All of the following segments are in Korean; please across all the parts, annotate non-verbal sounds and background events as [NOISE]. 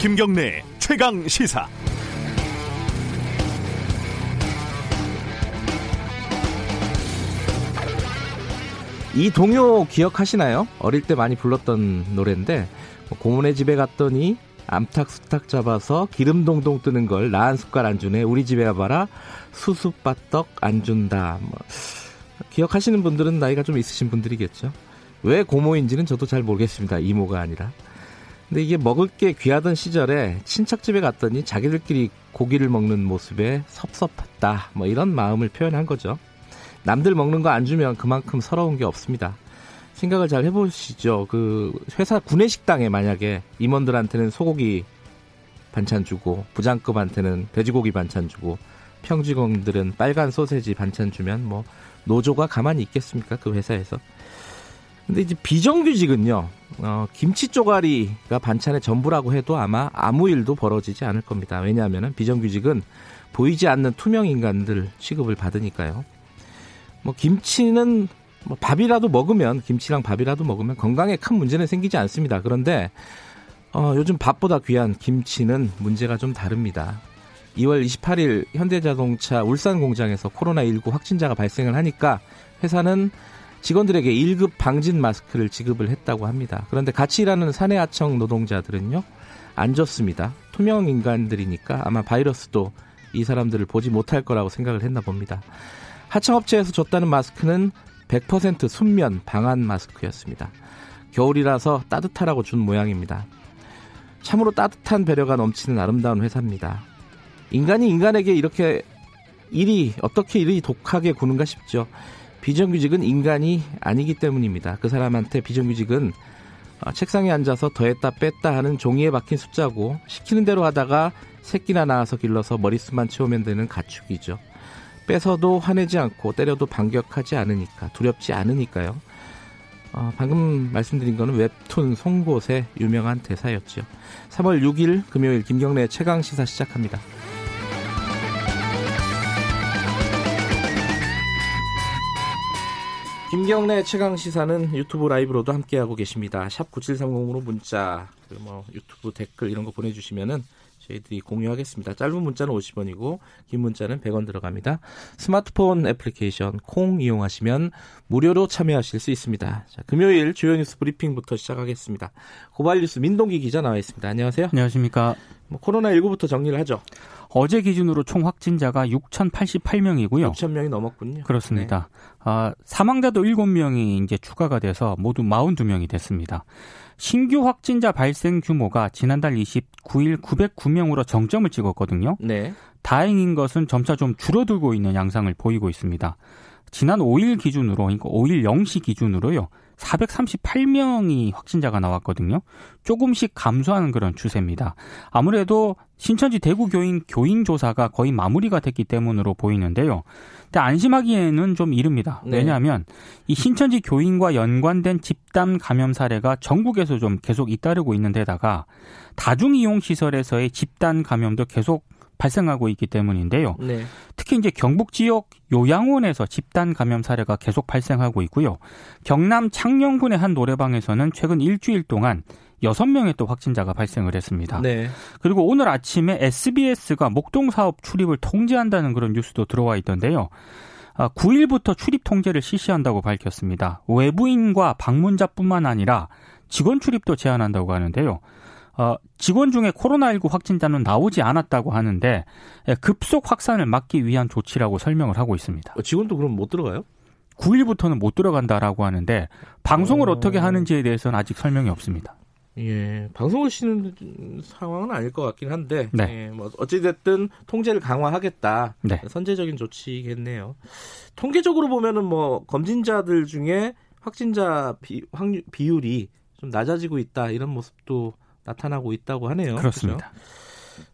김경래 최강 시사. 이 동요 기억하시나요? 어릴 때 많이 불렀던 노래인데 뭐 고모네 집에 갔더니 암탉 수탉 잡아서 기름 동동 뜨는 걸 나 한 숟갈 안 주네. 우리 집에 가봐라 수수바떡 안 준다. 뭐 기억하시는 분들은 나이가 좀 있으신 분들이겠죠. 왜 고모인지는 저도 잘 모르겠습니다. 이모가 아니라. 근데 이게 먹을 게 귀하던 시절에 친척집에 갔더니 자기들끼리 고기를 먹는 모습에 섭섭했다. 뭐 이런 마음을 표현한 거죠. 남들 먹는 거 안 주면 그만큼 서러운 게 없습니다. 생각을 잘 해보시죠. 그 회사 구내식당에 만약에 임원들한테는 소고기 반찬 주고 부장급한테는 돼지고기 반찬 주고 평직원들은 빨간 소세지 반찬 주면 뭐 노조가 가만히 있겠습니까? 그 회사에서. 근데 이제 비정규직은요, 어, 김치 쪼가리가 반찬의 전부라고 해도 아마 아무 일도 벌어지지 않을 겁니다. 왜냐하면 비정규직은 보이지 않는 투명 인간들 취급을 받으니까요. 뭐 김치는 뭐 밥이라도 먹으면 김치랑 밥이라도 먹으면 건강에 큰 문제는 생기지 않습니다. 그런데 어, 요즘 밥보다 귀한 김치는 문제가 좀 다릅니다. 2월 28일 현대자동차 울산 공장에서 코로나19 확진자가 발생을 하니까 회사는 직원들에게 1급 방진 마스크를 지급을 했다고 합니다. 그런데 같이 일하는 사내하청 노동자들은요, 안 좋습니다. 투명 인간들이니까 아마 바이러스도 이 사람들을 보지 못할 거라고 생각을 했나 봅니다. 하청업체에서 줬다는 마스크는 100% 순면 방한 마스크였습니다. 겨울이라서 따뜻하라고 준 모양입니다. 참으로 따뜻한 배려가 넘치는 아름다운 회사입니다. 인간이 인간에게 이렇게 일이 어떻게 일이 독하게 구는가 싶죠. 비정규직은 인간이 아니기 때문입니다. 그 사람한테 비정규직은 어, 책상에 앉아서 더했다 뺐다 하는 종이에 박힌 숫자고 시키는 대로 하다가 새끼나 낳아서 길러서 머릿수만 채우면 되는 가축이죠. 뺏어도 화내지 않고 때려도 반격하지 않으니까 두렵지 않으니까요. 어, 방금 말씀드린 거는 웹툰 송곳의 유명한 대사였죠. 3월 6일 금요일 김경래 최강 시사 시작합니다. 김경래 최강 시사는 유튜브 라이브로도 함께하고 계십니다. 샵 9730으로 문자, 뭐 유튜브 댓글 이런 거 보내주시면은 저희들이 공유하겠습니다. 짧은 문자는 50원이고 긴 문자는 100원 들어갑니다. 스마트폰 애플리케이션 콩 이용하시면 무료로 참여하실 수 있습니다. 자, 금요일 주요 뉴스 브리핑부터 시작하겠습니다. 고발 뉴스 민동기 기자 나와 있습니다. 안녕하세요. 안녕하십니까. 뭐 코로나19부터 정리를 하죠. 어제 기준으로 총 확진자가 6,088명이고요. 6,000명이 넘었군요. 그렇습니다. 네. 아, 사망자도 7명이 이제 추가가 돼서 모두 42명이 됐습니다. 신규 확진자 발생 규모가 지난달 29일 909명으로 정점을 찍었거든요. 네. 다행인 것은 점차 좀 줄어들고 있는 양상을 보이고 있습니다. 지난 5일 기준으로, 그러니까 5일 0시 기준으로요. 438명이 확진자가 나왔거든요. 조금씩 감소하는 그런 추세입니다. 아무래도 신천지 대구 교인 교인 조사가 거의 마무리가 됐기 때문으로 보이는데요. 근데 안심하기에는 좀 이릅니다. 네. 왜냐하면 이 신천지 교인과 연관된 집단 감염 사례가 전국에서 좀 계속 잇따르고 있는 데다가 다중 이용 시설에서의 집단 감염도 계속 발생하고 있기 때문인데요. 네. 특히 이제 경북 지역 요양원에서 집단 감염 사례가 계속 발생하고 있고요. 경남 창녕군의 한 노래방에서는 최근 일주일 동안 여섯 명의 또 확진자가 발생을 했습니다. 네. 그리고 오늘 아침에 SBS가 목동 사업 출입을 통제한다는 그런 뉴스도 들어와 있던데요. 9일부터 아, 출입 통제를 실시한다고 밝혔습니다. 외부인과 방문자뿐만 아니라 직원 출입도 제한한다고 하는데요. 어, 직원 중에 코로나19 확진자는 나오지 않았다고 하는데 예, 급속 확산을 막기 위한 조치라고 설명을 하고 있습니다. 어, 직원도 그럼 못 들어가요? 9일부터는 못 들어간다라고 하는데 방송을 어... 떻게 하는지에 대해서는 아직 설명이 없습니다. 예, 방송을 쉬는 상황은 아닐 것 같긴 한데, 네. 예, 뭐 어찌됐든 통제를 강화하겠다. 네. 선제적인 조치겠네요. 통계적으로 보면은 뭐 검진자들 중에 확진자 비, 확률, 비율이 좀 낮아지고 있다 이런 모습도 나타나고 있다고 하네요. 그렇습니다. 그렇죠?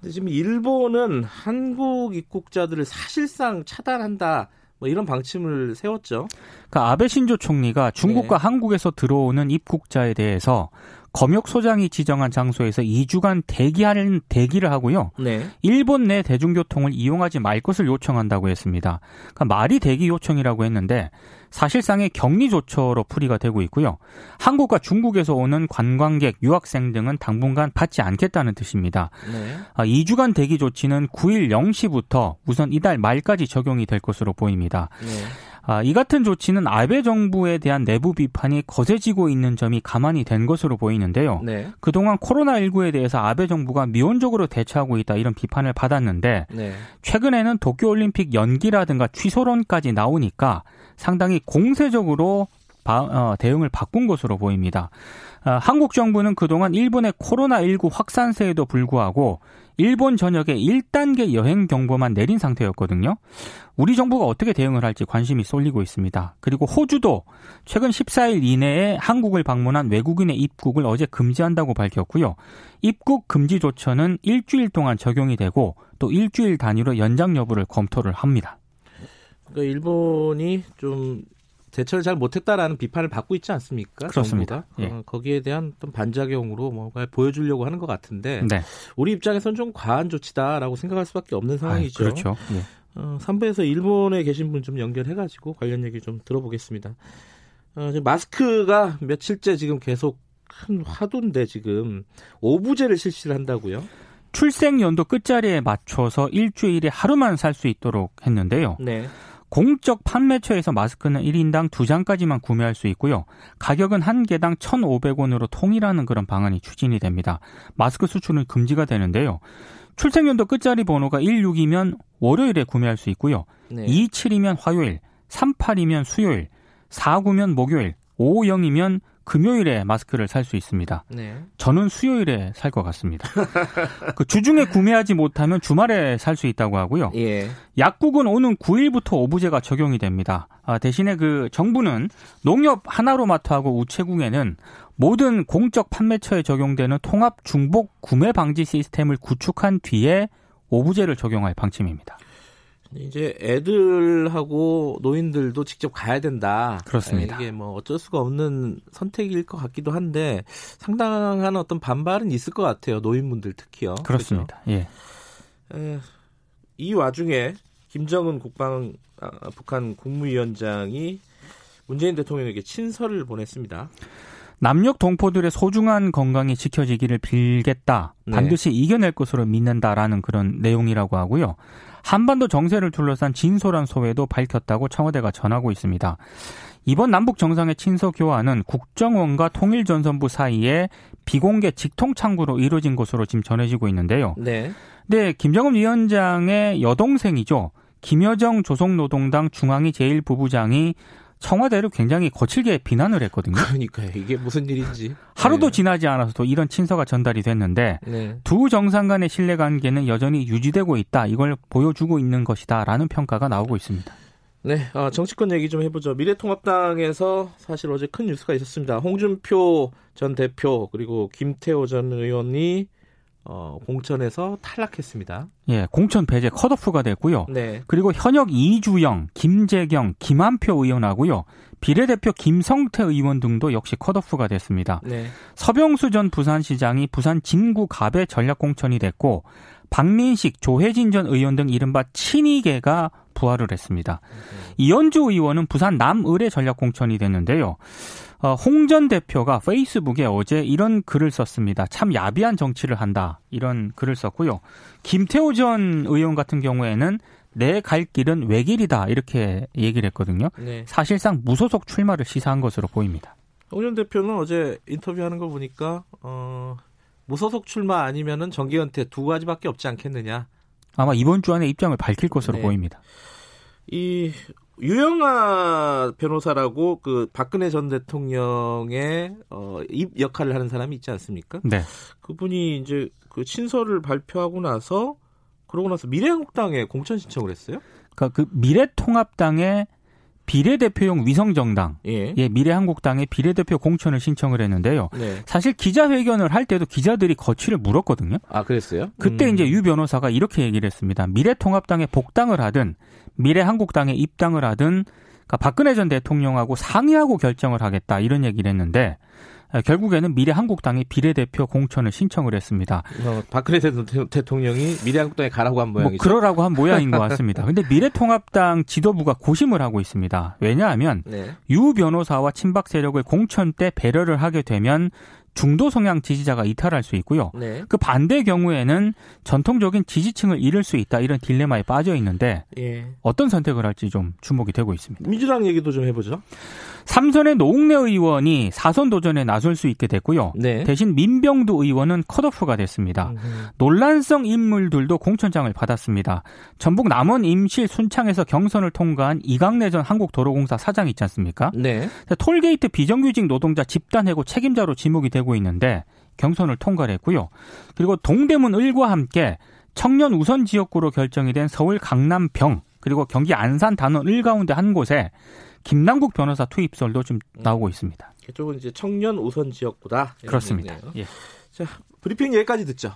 근데 지금 일본은 한국 입국자들을 사실상 차단한다. 뭐 이런 방침을 세웠죠. 그러니까 아베 신조 총리가 중국과 네. 한국에서 들어오는 입국자에 대해서 검역 소장이 지정한 장소에서 2주간 대기하는 대기를 하고요. 네. 일본 내 대중교통을 이용하지 말 것을 요청한다고 했습니다. 그러니까 말이 대기 요청이라고 했는데 사실상의 격리 조처로 풀이가 되고 있고요. 한국과 중국에서 오는 관광객, 유학생 등은 당분간 받지 않겠다는 뜻입니다. 네. 2주간 아, 대기 조치는 9일 0시부터 우선 이달 말까지 적용이 될 것으로 보입니다. 네. 아, 이 같은 조치는 아베 정부에 대한 내부 비판이 거세지고 있는 점이 가만히 된 것으로 보이는데요. 네. 그동안 코로나19에 대해서 아베 정부가 미온적으로 대처하고 있다 이런 비판을 받았는데 네. 최근에는 도쿄올림픽 연기라든가 취소론까지 나오니까 상당히 공세적으로 바, 어, 대응을 바꾼 것으로 보입니다. 어, 한국 정부는 그동안 일본의 코로나19 확산세에도 불구하고 일본 전역에 1단계 여행 경보만 내린 상태였거든요. 우리 정부가 어떻게 대응을 할지 관심이 쏠리고 있습니다. 그리고 호주도 최근 14일 이내에 한국을 방문한 외국인의 입국을 어제 금지한다고 밝혔고요. 입국 금지 조처는 일주일 동안 적용이 되고 또 일주일 단위로 연장 여부를 검토를 합니다. 그러니까 일본이 좀 대처를 잘 못했다라는 비판을 받고 있지 않습니까? 그렇습니다. 예. 어, 거기에 대한 어떤 반작용으로 뭔가 보여주려고 하는 것 같은데 네. 우리 입장에서는 좀 과한 조치다라고 생각할 수밖에 없는 상황이죠. 아, 그렇죠. 예. 어, 3부에서 일본에 계신 분 좀 연결해가지고 관련 얘기 좀 들어보겠습니다. 어, 지금 마스크가 며칠째 지금 계속 큰 화두인데 지금 오부제를 실시를 한다고요? 출생 연도 끝자리에 맞춰서 일주일에 하루만 살 수 있도록 했는데요. 네. 공적 판매처에서 마스크는 1인당 2장까지만 구매할 수 있고요. 가격은 한 개당 1,500원으로 통일하는 그런 방안이 추진이 됩니다. 마스크 수출은 금지가 되는데요. 출생연도 끝자리 번호가 16이면 월요일에 구매할 수 있고요. 네. 27이면 화요일, 38이면 수요일, 49면 목요일, 50이면 금요일에 마스크를 살 수 있습니다. 네. 저는 수요일에 살 것 같습니다. [LAUGHS] 그 주중에 구매하지 못하면 주말에 살 수 있다고 하고요. 예. 약국은 오는 9일부터 오부제가 적용이 됩니다. 아, 대신에 그 정부는 농협 하나로마트하고 우체국에는 모든 공적 판매처에 적용되는 통합 중복 구매 방지 시스템을 구축한 뒤에 오부제를 적용할 방침입니다. 이제 애들하고 노인들도 직접 가야 된다. 그렇습니다. 이게 뭐 어쩔 수가 없는 선택일 것 같기도 한데 상당한 어떤 반발은 있을 것 같아요. 노인분들 특히요. 그렇습니다. 예. 그렇죠? 에, 이 와중에 김정은 국방 아, 북한 국무위원장이 문재인 대통령에게 친서를 보냈습니다. 남녘 동포들의 소중한 건강이 지켜지기를 빌겠다. 네. 반드시 이겨낼 것으로 믿는다라는 그런 내용이라고 하고요. 한반도 정세를 둘러싼 진솔한 소회도 밝혔다고 청와대가 전하고 있습니다. 이번 남북 정상의 친서 교환은 국정원과 통일전선부 사이에 비공개 직통 창구로 이루어진 것으로 지금 전해지고 있는데요. 네. 네, 김정은 위원장의 여동생이죠. 김여정 조선노동당 중앙위 제1부부장이 청와대를 굉장히 거칠게 비난을 했거든요. 그러니까요. 이게 무슨 일인지. 하루도 네. 지나지 않아서도 이런 친서가 전달이 됐는데 네. 두 정상 간의 신뢰 관계는 여전히 유지되고 있다. 이걸 보여주고 있는 것이다라는 평가가 나오고 있습니다. 네, 어, 정치권 얘기 좀 해보죠. 미래통합당에서 사실 어제 큰 뉴스가 있었습니다. 홍준표 전 대표 그리고 김태호 전 의원이 어, 공천에서 탈락했습니다. 예, 공천 배제 컷오프가 됐고요. 네, 그리고 현역 이주영, 김재경, 김한표 의원하고요. 비례대표 김성태 의원 등도 역시 컷오프가 됐습니다. 네, 서병수 전 부산시장이 부산 진구 갑에 전략 공천이 됐고 박민식, 조혜진 전 의원 등 이른바 친이계가 부활을 했습니다. 이현주 의원은 부산 남을의 전략 공천이 됐는데요. 어, 홍전 대표가 페이스북에 어제 이런 글을 썼습니다. 참 야비한 정치를 한다. 이런 글을 썼고요. 김태호 전 의원 같은 경우에는 내 갈 길은 외길이다. 이렇게 얘기를 했거든요. 네. 사실상 무소속 출마를 시사한 것으로 보입니다. 홍준 대표는 어제 인터뷰하는 거 보니까 어, 무소속 출마 아니면은 정기연퇴 두 가지밖에 없지 않겠느냐. 아마 이번 주 안에 입장을 밝힐 것으로 네. 보입니다. 이 유영아 변호사라고 그 박근혜 전 대통령의 어, 입 역할을 하는 사람이 있지 않습니까? 네. 그분이 이제 그 친서를 발표하고 나서 그러고 나서 미래한국당에 공천 신청을 했어요. 그러니까 그 미래통합당의 비례대표용 위성정당, 예. 예, 미래한국당의 비례대표 공천을 신청을 했는데요. 네. 사실 기자회견을 할 때도 기자들이 거취를 물었거든요. 아 그랬어요? 그때 음. 이제 유 변호사가 이렇게 얘기를 했습니다. 미래통합당에 복당을 하든 미래한국당에 입당을 하든 그러니까 박근혜 전 대통령하고 상의하고 결정을 하겠다 이런 얘기를 했는데 결국에는 미래한국당이 비례대표 공천을 신청을 했습니다. 어, 박근혜 대통령이 미래한국당에 가라고 한 모양이죠. 뭐 그러라고 한 모양인 것 같습니다. 근데 미래통합당 지도부가 고심을 하고 있습니다. 왜냐하면 네. 유 변호사와 친박 세력을 공천 때 배려를 하게 되면 중도 성향 지지자가 이탈할 수 있고요. 네. 그 반대 경우에는 전통적인 지지층을 잃을 수 있다 이런 딜레마에 빠져 있는데 예. 어떤 선택을 할지 좀 주목이 되고 있습니다. 민주당 얘기도 좀 해보죠. 삼선의 노웅래 의원이 사선 도전에 나설 수 있게 됐고요. 네. 대신 민병두 의원은 컷오프가 됐습니다. 음흠. 논란성 인물들도 공천장을 받았습니다. 전북 남원 임실 순창에서 경선을 통과한 이강래 전 한국도로공사 사장 있지 않습니까? 네. 톨게이트 비정규직 노동자 집단 해고 책임자로 지목이 되고 되고 있는데 경선을 통과를 했고요. 그리고 동대문 을과 함께 청년 우선 지역구로 결정이 된 서울 강남 병 그리고 경기 안산 단원 을 가운데 한 곳에 김남국 변호사 투입설도 좀 나오고 있습니다. 이쪽은 이제 청년 우선 지역구다. 그렇습니다. 예. 자 브리핑 여기까지 듣죠.